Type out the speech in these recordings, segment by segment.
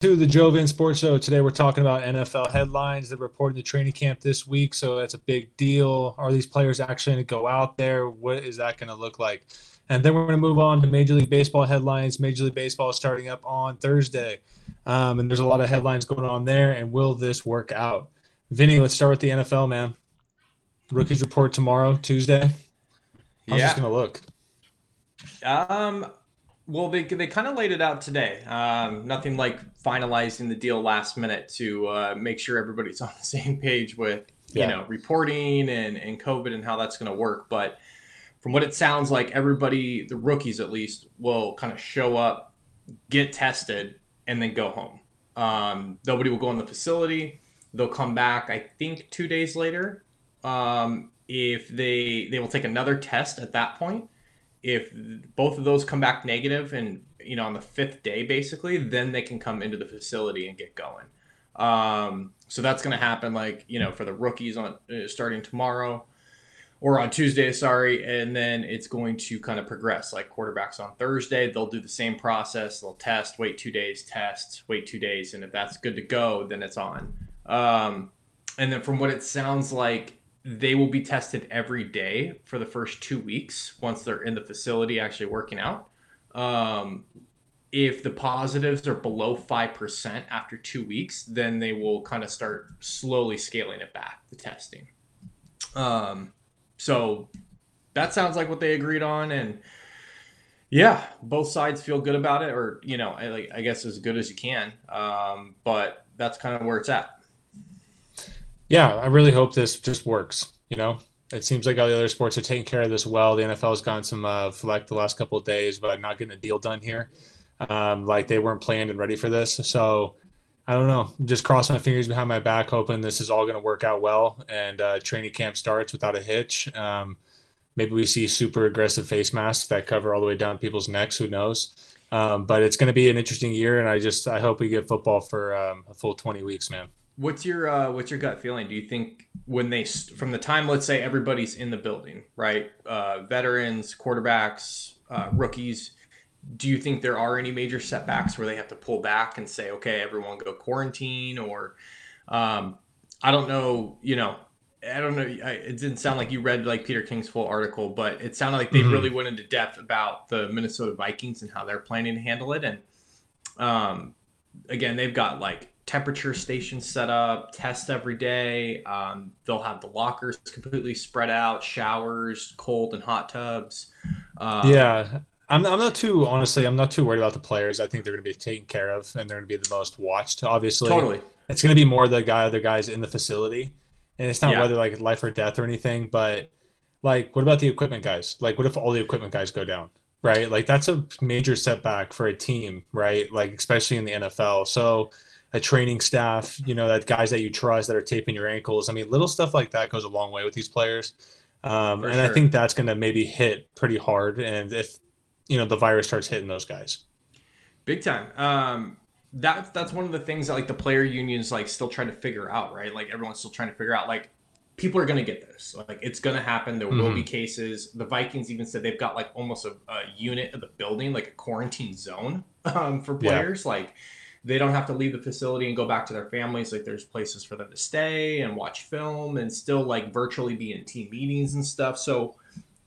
to the Joven Sports Show. Today we're talking about NFL headlines that report in the training camp this week. So that's a big deal. Are these players actually going to go out there? What is that going to look like? And then we're going to move on to Major League Baseball headlines. Major League Baseball is starting up on Thursday. Um, and there's a lot of headlines going on there. And will this work out? Vinny, let's start with the NFL, man. Rookies report tomorrow, Tuesday. How's yeah. just going to look? Um, well, they they kind of laid it out today. Um, nothing like finalizing the deal last minute to uh, make sure everybody's on the same page with you know reporting and and COVID and how that's going to work. But from what it sounds like, everybody, the rookies at least, will kind of show up, get tested, and then go home. Um, nobody will go in the facility. They'll come back. I think two days later. Um, if they they will take another test at that point if both of those come back negative and you know on the fifth day basically then they can come into the facility and get going. Um, so that's going to happen like you know for the rookies on uh, starting tomorrow or on tuesday sorry and then it's going to kind of progress. Like quarterbacks on thursday they'll do the same process. They'll test wait two days test wait two days and if that's good to go then it's on. Um, and then from what it sounds like they will be tested every day for the first two weeks once they're in the facility actually working out. Um, if the positives are below 5% after two weeks, then they will kind of start slowly scaling it back, the testing. Um, so that sounds like what they agreed on. And yeah, both sides feel good about it, or, you know, I, I guess as good as you can. Um, but that's kind of where it's at. Yeah, I really hope this just works. You know, it seems like all the other sports are taking care of this well. The NFL has gotten some uh, flack the last couple of days, but not getting a deal done here. Um, like they weren't planned and ready for this. So I don't know. Just cross my fingers behind my back, hoping this is all going to work out well and uh, training camp starts without a hitch. Um, maybe we see super aggressive face masks that cover all the way down people's necks. Who knows? Um, but it's going to be an interesting year, and I just I hope we get football for um, a full 20 weeks, man. What's your uh, what's your gut feeling? Do you think when they from the time let's say everybody's in the building, right? Uh, veterans, quarterbacks, uh, rookies. Do you think there are any major setbacks where they have to pull back and say, okay, everyone go quarantine, or um, I don't know, you know, I don't know. I, it didn't sound like you read like Peter King's full article, but it sounded like they Mhm. really went into depth about the Minnesota Vikings and how they're planning to handle it. And um, again, they've got like temperature stations set up, test every day. Um, they'll have the lockers completely spread out, showers, cold and hot tubs. Um, Yeah, I'm, I'm not too honestly. I'm not too worried about the players. I think they're going to be taken care of, and they're going to be the most watched. Obviously, totally. it's going to be more the guy, other guys in the facility, and it's not Yeah. whether like life or death or anything. But like, what about the equipment guys? Like, what if all the equipment guys go down? Right? Like, that's a major setback for a team, right? Like, especially in the NFL. So. A training staff, you know, that guys that you trust that are taping your ankles. I mean, little stuff like that goes a long way with these players. Um, and I think that's going to maybe hit pretty hard. And if you know the virus starts hitting those guys. Big time. Um, that's that's one of the things that like the player unions like still trying to figure out, right? Like everyone's still trying to figure out like people are going to get this. Like it's going to happen. There will be cases. The Vikings even said they've got like almost a, a unit of the building, like a quarantine zone um, for Yeah. players. Like they don't have to leave the facility and go back to their families. Like there's places for them to stay and watch film and still like virtually be in team meetings and stuff. So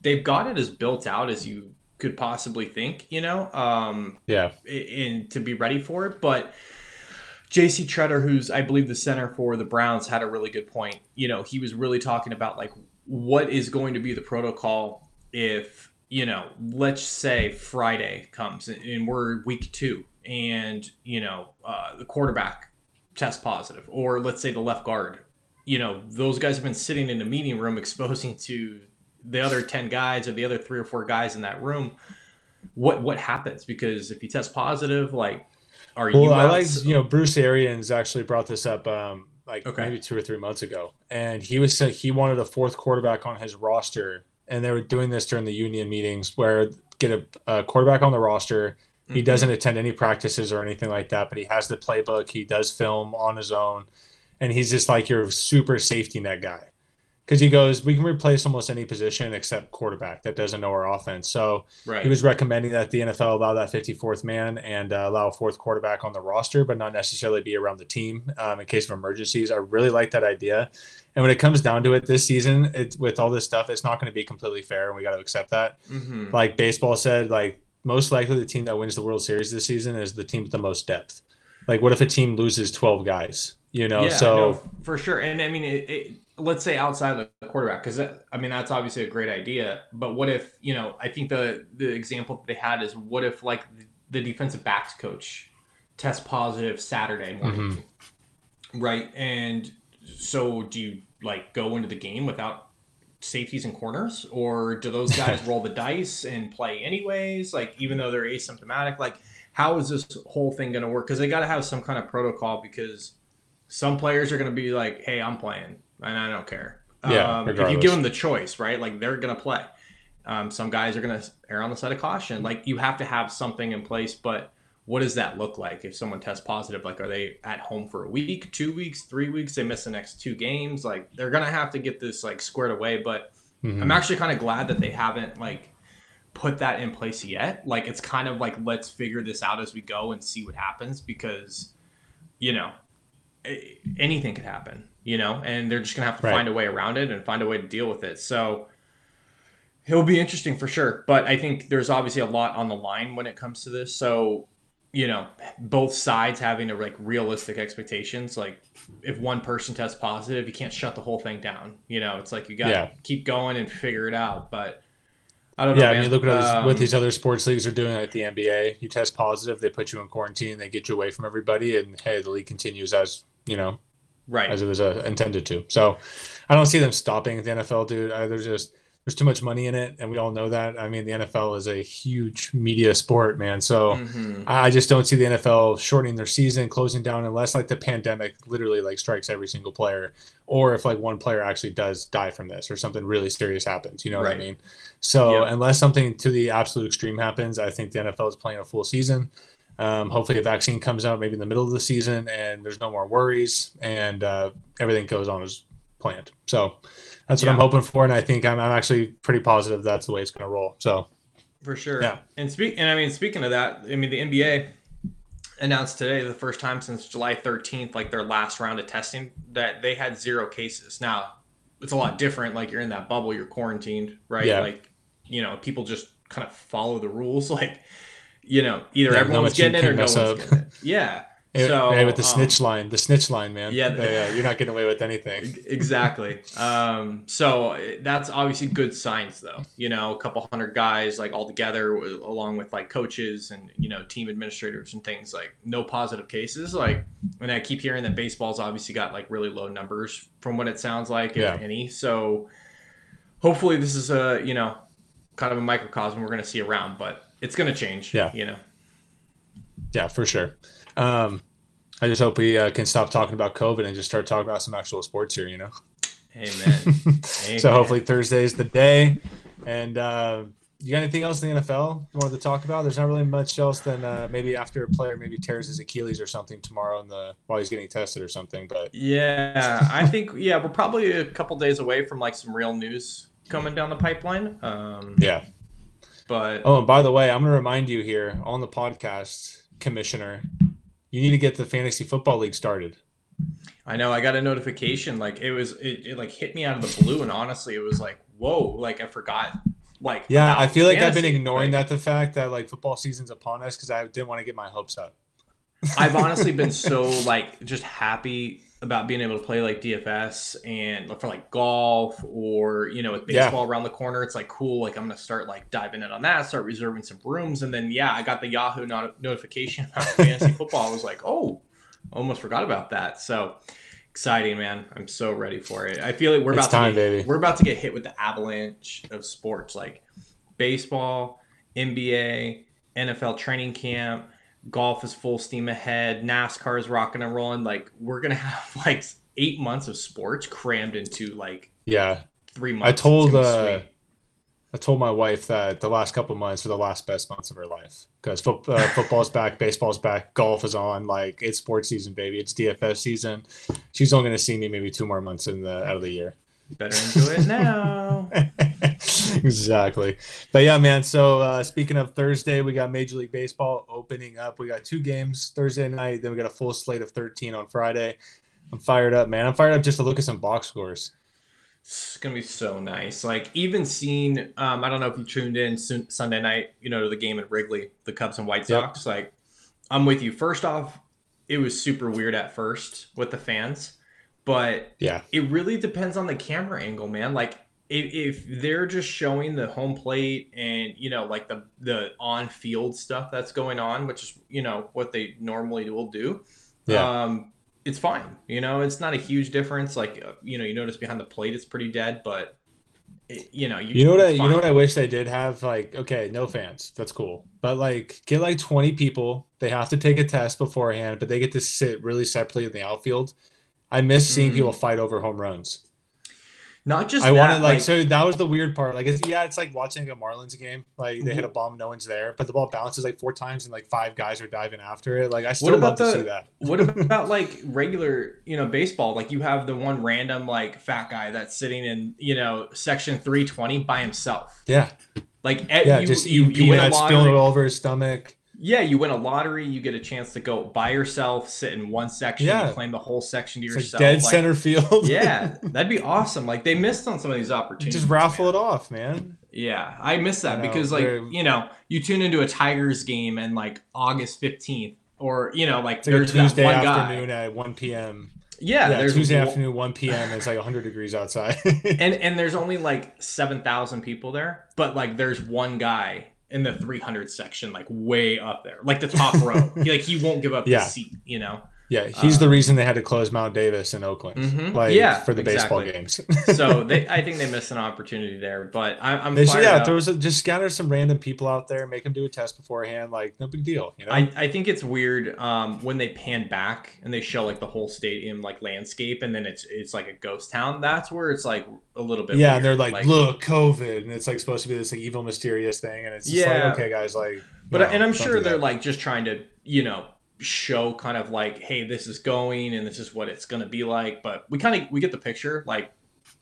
they've got it as built out as you could possibly think, you know, um, Yeah, and to be ready for it. But JC Tretter, who's I believe the center for the Browns, had a really good point. You know, he was really talking about like what is going to be the protocol if you know, let's say Friday comes and- and we're week two, and you know uh, the quarterback test positive, or let's say the left guard. You know, those guys have been sitting in the meeting room exposing to the other 10 guys or the other three or four guys in that room what what happens because if you test positive like are you well, I like you know Bruce Arians actually brought this up um, like Okay. maybe two or three months ago, and he was saying he wanted a fourth quarterback on his roster, and they were doing this during the union meetings where get a, a quarterback on the roster. He Mhm. doesn't attend any practices or anything like that, but he has the playbook. He does film on his own, and he's just like your super safety net guy. because he goes, we can replace almost any position except quarterback that doesn't know our offense. So Right. he was recommending that the NFL allow that 54th man and uh, allow a fourth quarterback on the roster, but not necessarily be around the team um, in case of emergencies. I really like that idea. And when it comes down to it, this season, it's with all this stuff, it's not going to be completely fair, and we got to accept that. hmm Like baseball said, like most likely the team that wins the World Series this season is the team with the most depth. Like, what if a team loses 12 guys? You know, yeah, so no, for sure. And I mean, it, it, let's say outside of the quarterback, because I mean that's obviously a great idea. But what if you know? I think the the example they had is what if like the defensive backs coach tests positive Saturday morning, mm-hmm. right? And so do you like go into the game without safeties and corners, or do those guys roll the dice and play anyways? Like even though they're asymptomatic, like how is this whole thing going to work? Because they got to have some kind of protocol because some players are going to be like, "Hey, I'm playing, and I don't care." Yeah, um, if you give them the choice, right? Like they're going to play. Um, some guys are going to err on the side of caution. Like you have to have something in place, but what does that look like if someone tests positive? Like, are they at home for a week, two weeks, three weeks? They miss the next two games. Like they're going to have to get this like squared away. But mhm. I'm actually kind of glad that they haven't like put that in place yet. Like it's kind of like let's figure this out as we go and see what happens because you know anything could happen, you know, and they're just gonna have to Right. find a way around it and find a way to deal with it. So it'll be interesting for sure. But I think there's obviously a lot on the line when it comes to this. So you know, both sides having to like realistic expectations. Like if one person tests positive, you can't shut the whole thing down. You know, it's like you got to Yeah. keep going and figure it out. But I don't know. Yeah, I mean, look what, Um, what these other sports leagues are doing like the NBA. You test positive, they put you in quarantine, they get you away from everybody, and hey, the league continues as you know right. as it was uh, intended to. So I don't see them stopping the NFL, dude. I, there's just there's too much money in it, and we all know that. I mean, the NFL is a huge media sport, man. So Mhm. I just don't see the NFL shortening their season, closing down, unless like the pandemic literally like strikes every single player, or if like one player actually does die from this or something really serious happens. You know what I mean? So unless something to the absolute extreme happens, I think the NFL is playing a full season. Um, hopefully, a vaccine comes out maybe in the middle of the season, and there's no more worries, and uh, everything goes on as planned. So that's what I'm hoping for, and I think I'm, I'm actually pretty positive that's the way it's going to roll. So For sure. Yeah. And speak and I mean speaking of that, I mean the NBA announced today the first time since July 13th, like their last round of testing, that they had zero cases. Now it's a lot different. Like you're in that bubble, you're quarantined, right? Yeah. Like you know, people just kind of follow the rules. Like you know, either Yeah, everyone's getting it or no one's up. getting it. Yeah. So, hey, with the um, snitch line, the snitch line, man. yeah, yeah, you're not getting away with anything. exactly. Um, so that's obviously good signs, though. You know, a couple hundred guys like all together, along with like coaches and you know team administrators and things like no positive cases. Like, and I keep hearing that baseball's obviously got like really low numbers from what it sounds like, if Yeah. any. So hopefully this is a you know kind of a microcosm we're going to see around, but it's going to change. Yeah. You know. Yeah, for sure. Um, I just hope we uh, can stop talking about COVID and just start talking about some actual sports here. You know. Amen. so hopefully Thursday is the day. And uh, you got anything else in the NFL you wanted to talk about? There's not really much else than uh, maybe after a player maybe tears his Achilles or something tomorrow in the while he's getting tested or something. But Yeah, I think yeah, we're probably a couple days away from like some real news coming down the pipeline. Um, yeah. but Oh, and by the way, I'm going to remind you here on the podcast, Commissioner, you need to get the fantasy football league started. I know I got a notification like it was it, it like hit me out of the blue, and honestly, it was like whoa, like I forgot. Like Yeah, I feel like I've been ignoring Like, that the fact that like football season's upon us because I didn't want to get my hopes up. I've honestly been so like just happy about being able to play like DFS and look for like golf or you know with Yeah. baseball around the corner. It's like cool. Like I'm gonna start like diving in on that, start reserving some rooms, and then yeah, I got the Yahoo not- notification about fantasy football. I was like, oh, almost forgot about that. So exciting, man! I'm so ready for it. I feel like we're It's about time, to get, baby. we're about to get hit with the avalanche of sports like baseball, NBA, NFL training camp golf is full steam ahead nascar is rocking and rolling like we're gonna have like eight months of sports crammed into like Yeah, three months I told gonna uh. I told my wife that the last couple months are the last best months of her life because fo- uh, football's back, baseball's back, golf is on. Like it's sports season, baby. It's DFS season. She's only going to see me maybe two more months in the out of the year. Better enjoy it now. exactly. But yeah, man. So uh, speaking of Thursday, we got Major League Baseball opening up. We got two games Thursday night. Then we got a full slate of 13 on Friday. I'm fired up, man. I'm fired up just to look at some box scores. It's gonna be so nice. Like even seeing, um, I don't know if you tuned in Sunday night, you know, to the game at Wrigley, the Cubs and White Sox. Yep. Like, I'm with you. First off, it was super weird at first with the fans, but yeah, it really depends on the camera angle, man. Like if, if they're just showing the home plate and you know like the the on field stuff that's going on, which is you know what they normally will do. Yeah. Um, it's fine. You know, it's not a huge difference. Like, uh, you know, you notice behind the plate, it's pretty dead, but it, you know, you, you know what I, you know what I wish they did have like, okay, no fans. That's cool. But like get like 20 people. They have to take a test beforehand, but they get to sit really separately in the outfield. I miss seeing mm. people fight over home runs. Not just I that, wanted like, like, so that was the weird part. Like it's yeah, it's like watching a Marlins game. Like they hit a mm-hmm. bomb, no one's there, but the ball bounces like four times and like five guys are diving after it. Like I still love the, to see that. what about like regular, you know, baseball? Like you have the one random like fat guy that's sitting in, you know, section three twenty by himself. Yeah. Like yeah, you, just you, you, you win a spilling it over his stomach yeah, you win a lottery, you get a chance to go by yourself, sit in one section, yeah. claim the whole section to it's yourself. Like dead like, center field. yeah, that'd be awesome. Like they missed on some of these opportunities. Just raffle man. it off, man. Yeah, I miss that because like you know you tune into a Tigers game and like August fifteenth, or you know like, like there's Tuesday afternoon guy. at one p.m. Yeah, yeah there's Tuesday afternoon, 1 p.m. It's like 100 degrees outside. and and there's only like 7,000 people there, but like there's one guy in the 300 section, like way up there, like the top row. like he won't give up yeah. his seat, you know. Yeah, he's the um, reason they had to close Mount Davis in Oakland, mm-hmm. like yeah, for the exactly. baseball games. so they, I think they missed an opportunity there. But I, am yeah, there was a, just scatter some random people out there, make them do a test beforehand, like no big deal. You know, I, I think it's weird um, when they pan back and they show like the whole stadium like landscape, and then it's it's like a ghost town. That's where it's like a little bit. Yeah, weird. they're like, like, look, COVID, and it's like supposed to be this like evil, mysterious thing, and it's yeah, like, okay, guys, like. But no, and I'm sure they're like just trying to you know show kind of like, hey, this is going and this is what it's gonna be like. But we kind of we get the picture, like,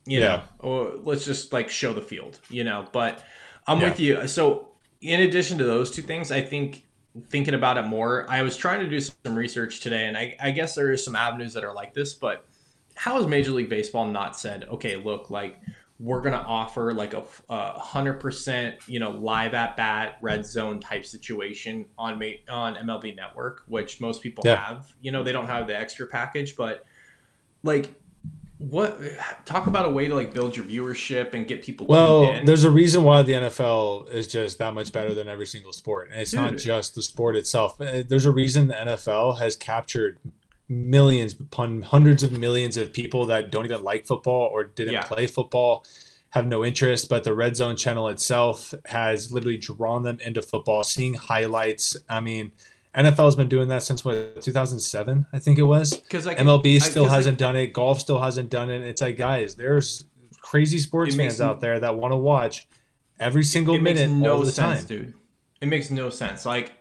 you yeah. know, or let's just like show the field, you know. But I'm yeah. with you. So in addition to those two things, I think thinking about it more, I was trying to do some research today, and I, I guess there is some avenues that are like this, but how has Major League Baseball not said, okay, look, like we're going to offer like a, a, 100% you know live at bat red zone type situation on on MLB network which most people yeah. have you know they don't have the extra package but like what talk about a way to like build your viewership and get people well there's a reason why the nfl is just that much better than every single sport and it's Dude. not just the sport itself uh, there's a reason the nfl has captured millions upon hundreds of millions of people that don't even like football or didn't yeah. play football have no interest but the red zone channel itself has literally drawn them into football seeing highlights. I mean nfl has been doing that since what 2007 i think it was? Because like, mlb still hasn't done it. Golf still hasn't done it. It's like guys there's crazy sports fans out there that want to watch every single it minute no all the sense, time. dude. It makes no sense. Like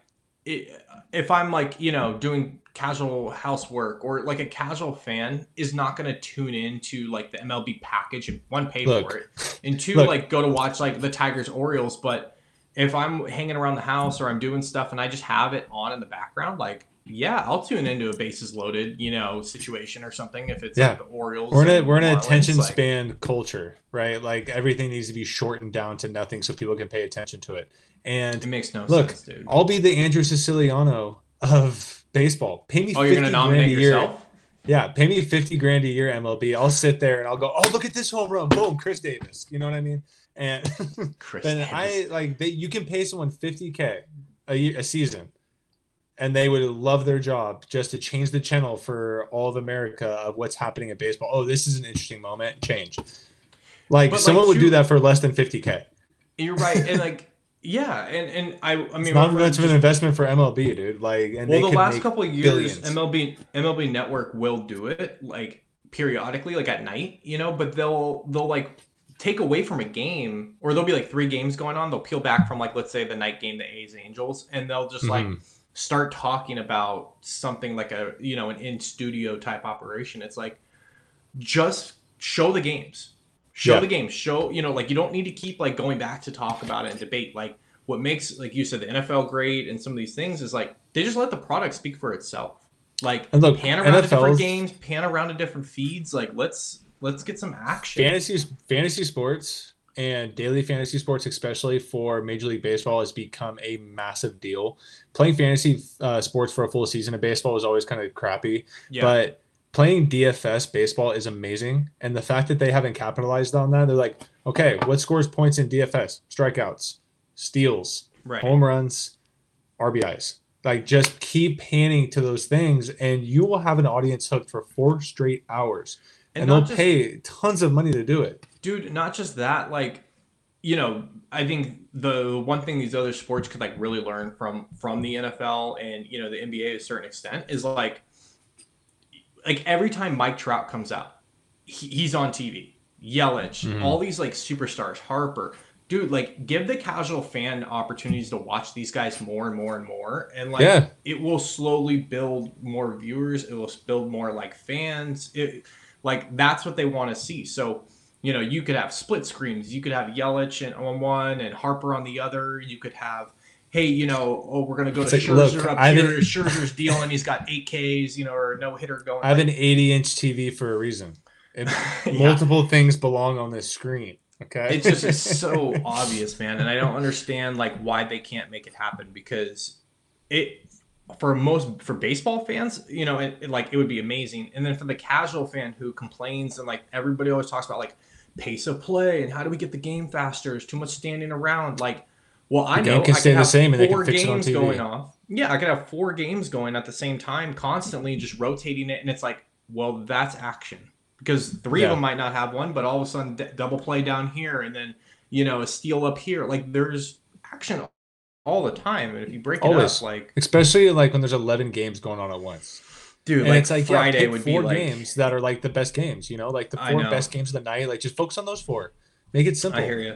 it, if i'm like you know doing casual housework or like a casual fan is not going to tune in to like the MLB package and one pay look, for it. And two look, like go to watch like the Tigers Orioles. But if I'm hanging around the house or I'm doing stuff and I just have it on in the background like yeah I'll tune into a bases loaded you know situation or something if it's yeah. like the Orioles we're in a, we're in an attention like, span culture right? Like everything needs to be shortened down to nothing so people can pay attention to it. And it makes no look, sense dude. I'll be the Andrew Siciliano of baseball. Pay me. Oh, you're gonna nominate yourself. Year. Yeah, pay me fifty grand a year MLB. I'll sit there and I'll go, oh look at this home run, boom, Chris Davis. You know what I mean? And then Davis. I like they, you can pay someone fifty k a year, a season, and they would love their job just to change the channel for all of America of what's happening in baseball. Oh, this is an interesting moment. Change. Like but someone like, would do that for less than fifty k. You're right, and like yeah, and and I I mean it's not much of an investment for MLB, dude. Like, and well, the last couple of years, billions. MLB MLB Network will do it like periodically, like at night, you know. But they'll they'll like take away from a game, or there'll be like three games going on. They'll peel back from like let's say the night game, the A's Angels, and they'll just like mm-hmm. start talking about something like a you know an in studio type operation. It's like just show the games Show Yeah. the game. Show you know like you don't need to keep like going back to talk about it and debate. Like what makes like you said the NFL great and some of these things is like they just let the product speak for itself. Like And look, pan around to different games, pan around to different feeds. Like let's let's get some action. fantasy fantasy sports and daily fantasy sports especially for major league baseball has become a massive deal playing fantasy uh, sports for a full season of baseball is always kind of crappy yeah. but playing dfs baseball is amazing and the fact that they haven't capitalized on that they're like okay what scores points in dfs strikeouts steals right. home runs rbis like just keep panning to those things and you will have an audience hooked for four straight hours. And, not they'll just- pay tons of money to do it. Dude not just that like you know i think the one thing these other sports could like really learn from from the nfl and you know the nba to a certain extent is like like every time mike trout comes out he, he's on tv yelich Mhm. all these like superstars harper. Dude like give the casual fan opportunities to watch these guys more and more and more and like yeah. it will slowly build more viewers it will build more like fans it like that's what they want to see. So you know you could have split screens you could have Yelich and on one and Harper on the other you could have hey you know oh we're gonna go It's to like, Scherzer look, up I here haven't- Scherzer's dealing he's got eight Ks you know or no hitter going I have an 80 inch TV for a reason. It, Yeah. Multiple things belong on this screen. Okay. it's just it's so obvious man and i don't understand like why they can't make it happen because it for most for baseball fans you know it, it, like it would be amazing and then for the casual fan who complains and like everybody always talks about like pace of play and how do we get the game faster there's too much standing around like well i The know can I stay the have same and they can four fix it on games TV. going off yeah i could have four games going at the same time constantly just rotating it and it's like well that's action because three Yeah. of them might not have one, but all of a sudden d- double play down here and then you know a steal up here. Like there's action all the time, and if you break it Always. up, like Especially like when there's 11 games going on at once. dude, and like, it's like yeah, Friday pick would four be like games that are like the best games. You know, like the four best games of the night. Like just focus on those four. Make it simple. I hear you.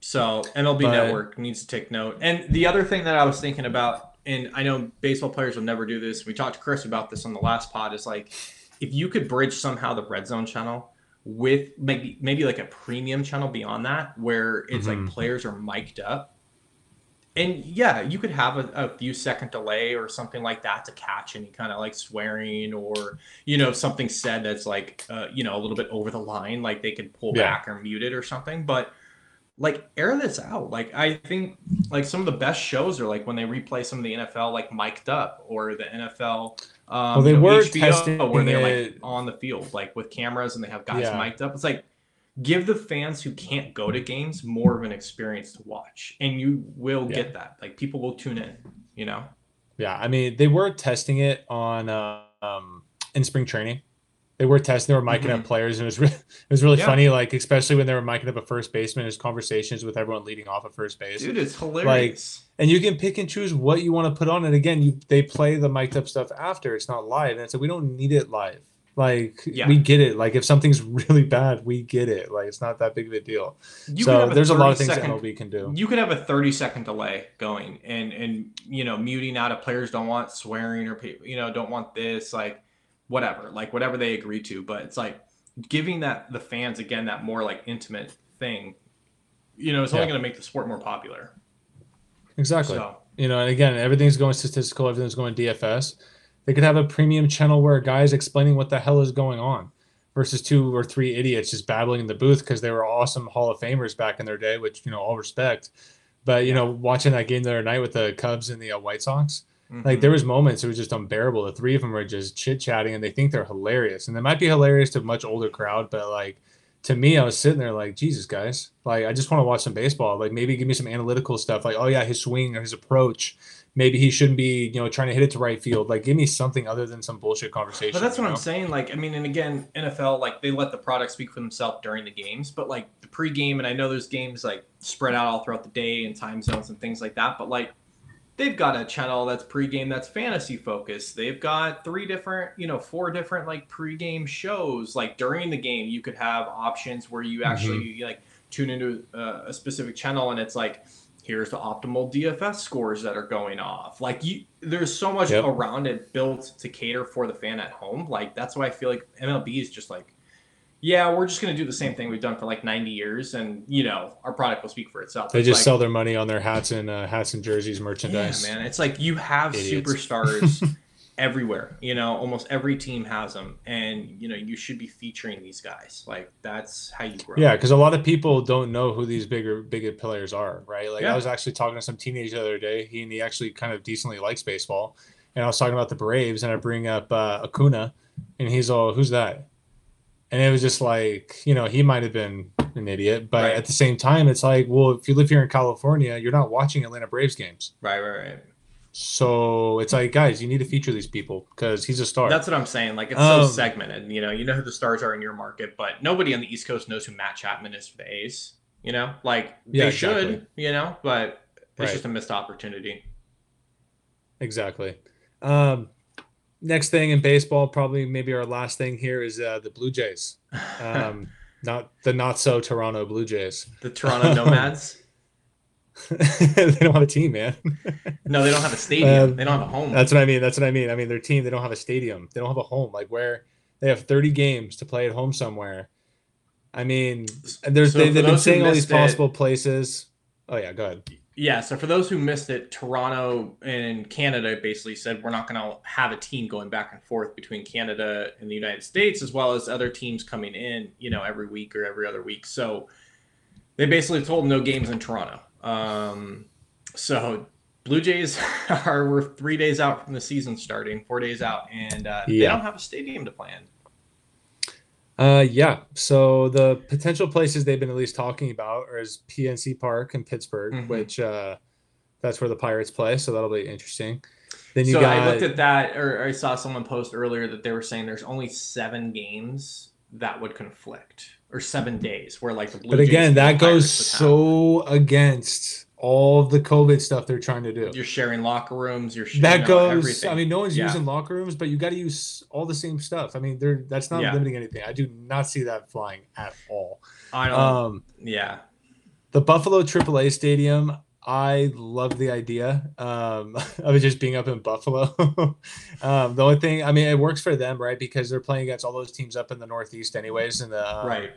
So MLB But- Network needs to take note. And the other thing that I was thinking about, and I know baseball players will never do this. We talked to Chris about this on the last pod. Is like if you could bridge somehow the red zone channel with maybe maybe like a premium channel beyond that, where it's like Mhm. players are mic'd up. And yeah, you could have a, a few second delay or something like that to catch any kind of like swearing or you know something said that's like uh, you know a little bit over the line, like they could pull Yeah. back or mute it or something. But like air this out. Like I think like some of the best shows are like when they replay some of the NFL like mic'd up or the NFL. Um, Well, they were HBO testing where they're like it- on the field like with cameras and they have guys Yeah. mic'd up. It's like give the fans who can't go to games more of an experience to watch, and you will Yeah. get that. Like people will tune in. You know. Yeah, I mean they were testing it on uh, um in spring training. They were testing. They were miking up mm-hmm. players, and it was really, it was really Yeah. funny. Like especially when they were miking up a first baseman, his conversations with everyone leading off at first base. Dude, it's hilarious. Like, and you can pick and choose what you want to put on it. Again, you they play the mic'd up stuff after it's not live, and so we don't need it live. Like Yeah. we get it. Like if something's really bad, we get it. Like it's not that big of a deal. you so have there's a lot of things second- that MLB can do. You could have a 30 second delay going and and you know muting out if players don't want swearing or pe- you know don't want this like whatever like whatever they agree to but it's like giving that the fans again that more like intimate thing you know it's only Yeah. going to make the sport more popular Exactly. so you know, and again, everything's going statistical, everything's going DFS. They could have a premium channel where a guys explaining what the hell is going on versus two or three idiots just babbling in the booth because they were awesome Hall of Famers back in their day, which, you know, all respect. But, you know, watching that game the other night with the Cubs and the uh, White Sox, like mhm. there was moments it was just unbearable. The three of them were just chit chatting and they think they're hilarious. And they might be hilarious to a much older crowd, but like to me, I was sitting there like, Jesus, guys, like I just want to watch some baseball. Like maybe give me some analytical stuff, like, oh yeah, his swing or his approach. Maybe he shouldn't be, you know, trying to hit it to right field. Like, give me something other than some bullshit conversation. But that's what I'm saying. Like, I mean, and again, NFL, like they let the product speak for themselves during the games, but like the pregame, and I know there's games like spread out all throughout the day and time zones and things like that. But like, they've got a channel that's pregame that's fantasy focused. They've got three different, you know, four different like pregame shows. Like during the game, you could have options where you actually like tune into uh, a specific channel, and it's like. Here's the optimal DFS scores that are going off. Like you, there's so much Yep. around it built to cater for the fan at home. Like that's why I feel like MLB is just like yeah, we're just gonna do the same thing we've done for like 90 years, and you know, our product will speak for itself. They It's just like, sell their money on their hats and uh, hats and jerseys merchandise. Yeah, man. It's like you have Idiots. superstars everywhere. You know, almost every team has them, and you know, you should be featuring these guys. Like that's how you grow. Yeah, because a lot of people don't know who these bigger bigger players are, right? Like Yeah. I was actually talking to some teenager the other day. He and he actually kind of decently likes baseball, and I was talking about the Braves, and I bring up uh, Acuna, and he's all, "Who's that?" And it was just like, you know, he might have been an idiot, but Right. at the same time, it's like, well, if you live here in California, you're not watching Atlanta Braves games, Right, right, right. so it's like, guys, you need to feature these people because he's a star. That's what I'm saying. Like it's Um, so segmented. You know, you know who the stars are in your market, but nobody on the East Coast knows who Matt Chapman is for the A's. You know, like Yeah, they should. exactly. You know, but it's Right. just a missed opportunity. Exactly. Um, next thing in baseball, probably maybe our last thing here is uh, the Blue Jays. Um, not the not so Toronto Blue Jays. the Toronto Nomads. they don't have a team, man. No, they don't have a stadium. Um, they don't have a home. That's what I mean. That's what I mean. I mean, their team, they don't have a stadium. They don't have a home. Like where they have 30 games to play at home somewhere. I mean, and there's So they, they've been saying all these missed it- possible places. Oh yeah, go ahead. Yeah, so for those who missed it, Toronto and Canada basically said we're not going to have a team going back and forth between Canada and the United States, as well as other teams coming in, you know, every week or every other week. So they basically told no games in Toronto. Um, so Blue Jays are we're three days out from the season starting, four days out, and uh, they don't have a stadium to play in. Uh, yeah. So the potential places they've been at least talking about are is PNC Park in Pittsburgh, Mhm. which uh, that's where the Pirates play. So that'll be interesting. Then you so got I looked at that, or I saw someone post earlier that they were saying there's only seven games that would conflict, or seven days, where like the Blue but again, that goes Pirates would have- so against all of the COVID stuff they're trying to do. You're sharing locker rooms. You're sh- That goes. Everything. I mean, no one's Yeah. using locker rooms, but you got to use all the same stuff. I mean, they're that's not Yeah. limiting anything. I do not see that flying at all. I don't. Um, yeah, the Buffalo AAA Stadium. I love the idea um, of it just being up in Buffalo. um, the only thing, I mean, it works for them, right? Because they're playing against all those teams up in the Northeast, anyways, in the um, right.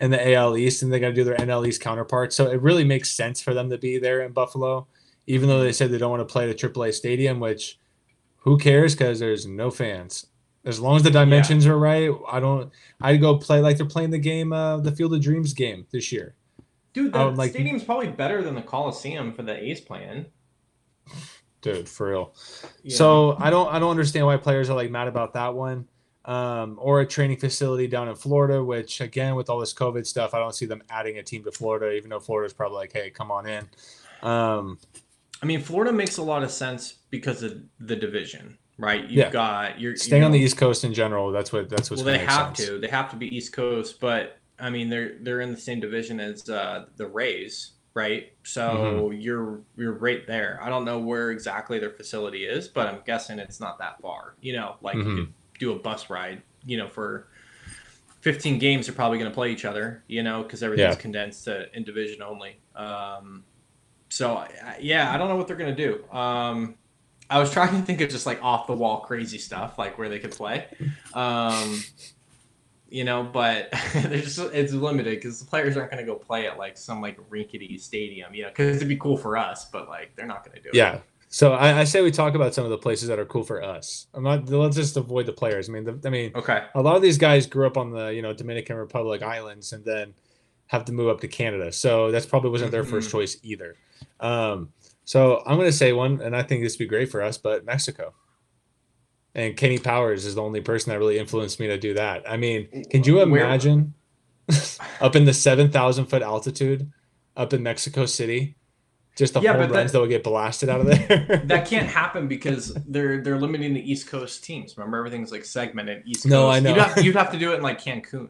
In the AL East, and they got to do their NL East counterparts. So it really makes sense for them to be there in Buffalo, even though they said they don't want to play at a AAA stadium. Which, who cares? Because there's no fans. As long as the dimensions are right, I don't. I'd go play like they're playing the game, uh, the Field of Dreams game this year. Dude, the like- stadium's probably better than the Coliseum for the A's plan. dude for real you so i don't i don't understand why players are like mad about that one um, or a training facility down in florida which again with all this covid stuff i don't see them adding a team to florida even though florida's probably like hey come on in um, I mean, Florida makes a lot of sense because of the division, right? You've Yeah. got you're staying you on the east coast in general that's what that's what's well, they have sense. to. They have to be East Coast, but I mean, they're they're in the same division as uh, the Rays, right? So Mm-hmm. you're you're right there. I don't know where exactly their facility is, but I'm guessing it's not that far. You know, like Mhm. Do a bus ride. You know, for 15 games, they're probably going to play each other. You know, because everything's Yeah. condensed to in division only. Um, so I- yeah, I don't know what they're going to do. Um, I was trying to think of just like off the wall crazy stuff, like where they could play. Um, you know, but they're just it's limited because the players aren't going to go play at like some like rinkety stadium, you know, because it'd be cool for us, but like they're not going to do it. yeah so I, I say we talk about some of the places that are cool for us i'm not let's just avoid the players i mean the, i mean Okay. a lot of these guys grew up on the you know Dominican Republic islands and then have to move up to Canada. So that's probably wasn't their first Mhm. choice either. Um, so I'm going to say one, and I think this would be great for us, but Mexico. And Kenny Powers is the only person that really influenced me to do that. I mean, can you imagine up in the 7,000 foot altitude up in Mexico City? Just the Yeah, home but runs that would get blasted out of there. That can't happen because they're they're limiting the East Coast teams. Remember, everything's like segmented East Coast. No, I know. You'd have, you'd have to do it in like Cancun.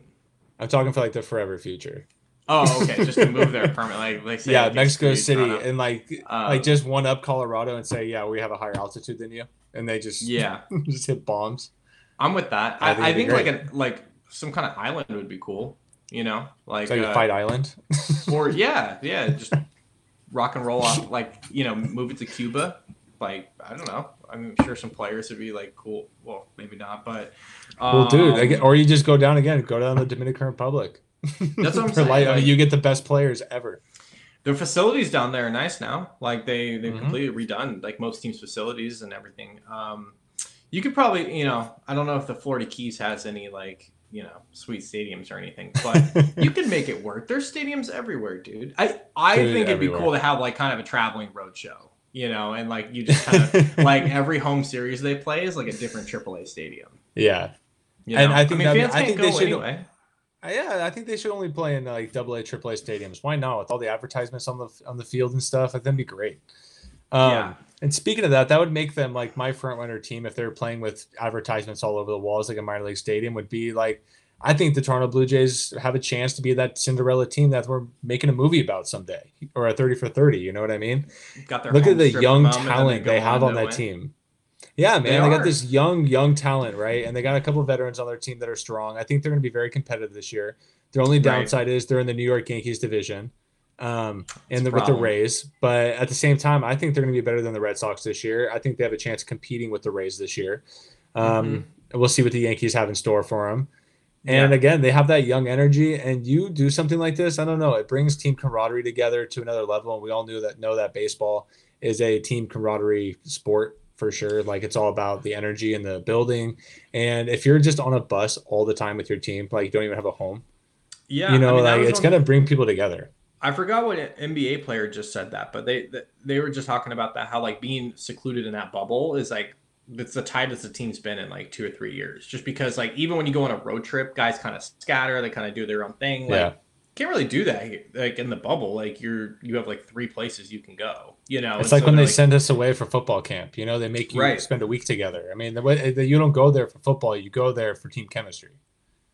I'm talking for like the forever future. Oh, okay, just to move there permanently. Like, like say, yeah, like, Mexico City, Toronto. and like Um, like just one up Colorado and say, yeah, we have a higher altitude than you, and they just Yeah, just hit bombs. I'm with that. I I, think I think like a like some kind of island would be cool. You know, like, It's like uh, a fight island. or yeah, yeah, just rock and roll off. Like you know, move it to Cuba. Like I don't know, I'm sure some players would be like cool. Well, maybe not, but well, dude, um, again, or you just go down again, go down the Dominican Republic. That's what I'm saying, light- I mean, you get the best players ever. their facilities down there are nice now. Like they they've Mhm. completely redone like most teams' facilities and everything. Um, you could probably you know I don't know if the Florida Keys has any like you know sweet stadiums or anything, but you can make it work. There's stadiums everywhere, dude. I I Dude, think it'd be cool to have like kind of a traveling road show, you know, and like you just kind of like every home series they play is like a different AAA stadium. yeah, You And? I think mean, that'd fans I think go they should- anyway. Uh, yeah. I think they should only play in like double A, triple A stadiums. Why not? With all the advertisements on the on the field and stuff, I think that'd be great. Um, Yeah. And speaking of that, that would make them like my front runner team if they were playing with advertisements all over the walls, like a minor league stadium. Would be like, I think the Toronto Blue Jays have a chance to be that Cinderella team that we're making a movie about someday, or a thirty for thirty. You know what I mean? Got their Look at the young from 'em, and then talent go they have on that win. team. Yeah, man, They they, got this young, young talent, right? And they got a couple of veterans on their team that are strong. I think they're going to be very competitive this year. Their only Right. downside is they're in the New York Yankees division, um, and the, with the. Rays. But at the same time, I think they're going to be better than the Red Sox this year. I think they have a chance competing with the Rays this year. Um, We'll see what the Yankees have in store for them. And Yeah. again, they have that young energy, and you do something like this. I don't know. It brings team camaraderie together to another level, and we all knew that know that baseball is a team camaraderie sport for sure. Like it's all about the energy in the building, and if you're just on a bus all the time with your team, like you don't even have a home, Yeah, you know, I mean, like it's gonna bring people together. I forgot what an NBA player just said that, but they they- were just talking about that how like being secluded in that bubble is like it's the tightest the team's been in like two or three years. Just because like even when you go on a road trip, guys kind of scatter, they kind of do their own thing. Like, Yeah. can't really do that here. like in the bubble. Like you're you have like three places you can go. You know, It's and like so when they send us away for football camp. You know, they make you Right. spend a week together. I mean, the way that you don't go there for football, you go there for team chemistry.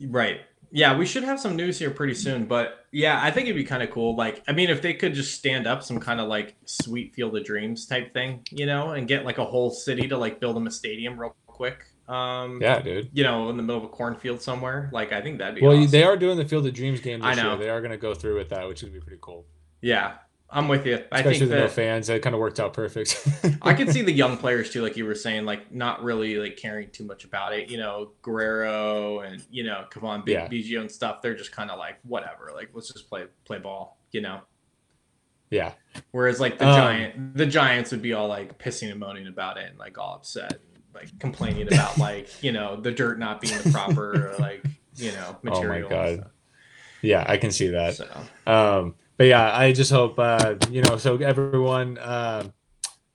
Right. Yeah, we should have some news here pretty soon. But yeah, I think it'd be kind of cool. Like, I mean, if they could just stand up some kind of like sweet field of dreams type thing, you know, and get like a whole city to like build them a stadium real quick. Um, Yeah, dude. You know, in the middle of a cornfield somewhere. Like, I think that'd be Well, awesome. they are doing the Field of Dreams game I this year. know. They are going to go through with that, which would be pretty cool. Yeah, I'm with you. I Especially think the no fans. That kind of worked out perfect. I can see the young players too, like you were saying, like not really like caring too much about it. You know, Guerrero and you know Cavan Big Yeah. Biggio and stuff. They're just kind of like whatever. Like let's just play play ball. You know. yeah. Whereas like the Um, giant, the Giants would be all like pissing and moaning about it and like all upset, and, like complaining about like you know the dirt not being the proper like you know material. Oh my. God. Yeah, I can see that. So Um, but yeah, I just hope uh, you know. So everyone, uh,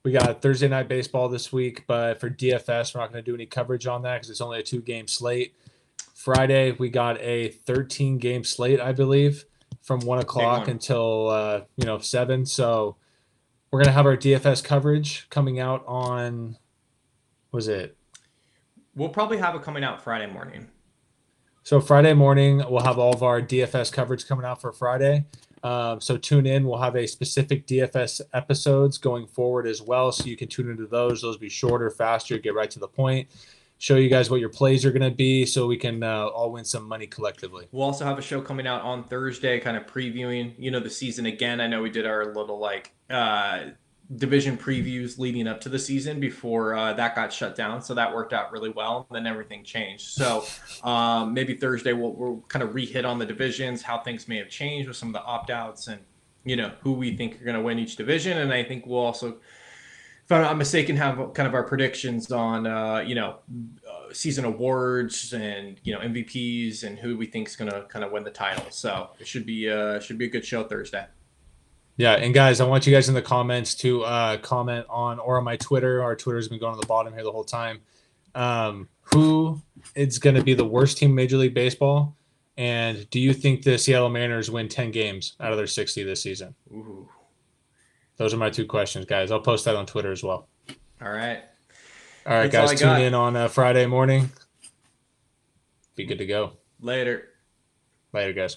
we got Thursday night baseball this week, but for DFS, we're not going to do any coverage on that because it's only a two game slate. Friday, we got a 13 game slate, I believe, from one o'clock one. until uh, you know seven. So we're gonna have our DFS coverage coming out on. Was it we'll probably have it coming out Friday morning. So Friday morning, we'll have all of our DFS coverage coming out for Friday. Um, so tune in. We'll have a specific DFS episodes going forward as well, so you can tune into those. Those be shorter, faster, get right to the point. Show you guys what your plays are going to be, so we can uh, all win some money collectively. We'll also have a show coming out on Thursday, kind of previewing, you know, the season again. I know we did our little like uh, division previews leading up to the season before uh, that got shut down, so that worked out really well. And then everything changed. So um, maybe Thursday we'll, we'll kind of re-hit on the divisions, how things may have changed with some of the opt-outs, and you know who we think are going to win each division. And I think we'll also. If I'm not mistaken, have kind of our predictions on, uh, you know, uh, season awards and you know MVPs and who we think is going to kind of win the title. So it should be uh should be a good show Thursday. Yeah, and guys, I want you guys in the comments to uh, comment on or on my Twitter. Our Twitter's been going on the bottom here the whole time. Um, who is going to be the worst team in Major League Baseball? And do you think the Seattle Mariners win 10 games out of their 60 this season? Ooh. Those are my two questions, guys. I'll post that on Twitter as well. All right. All right, That's guys, I tune got. in on uh, Friday morning. Be good to go. Later. Later, guys.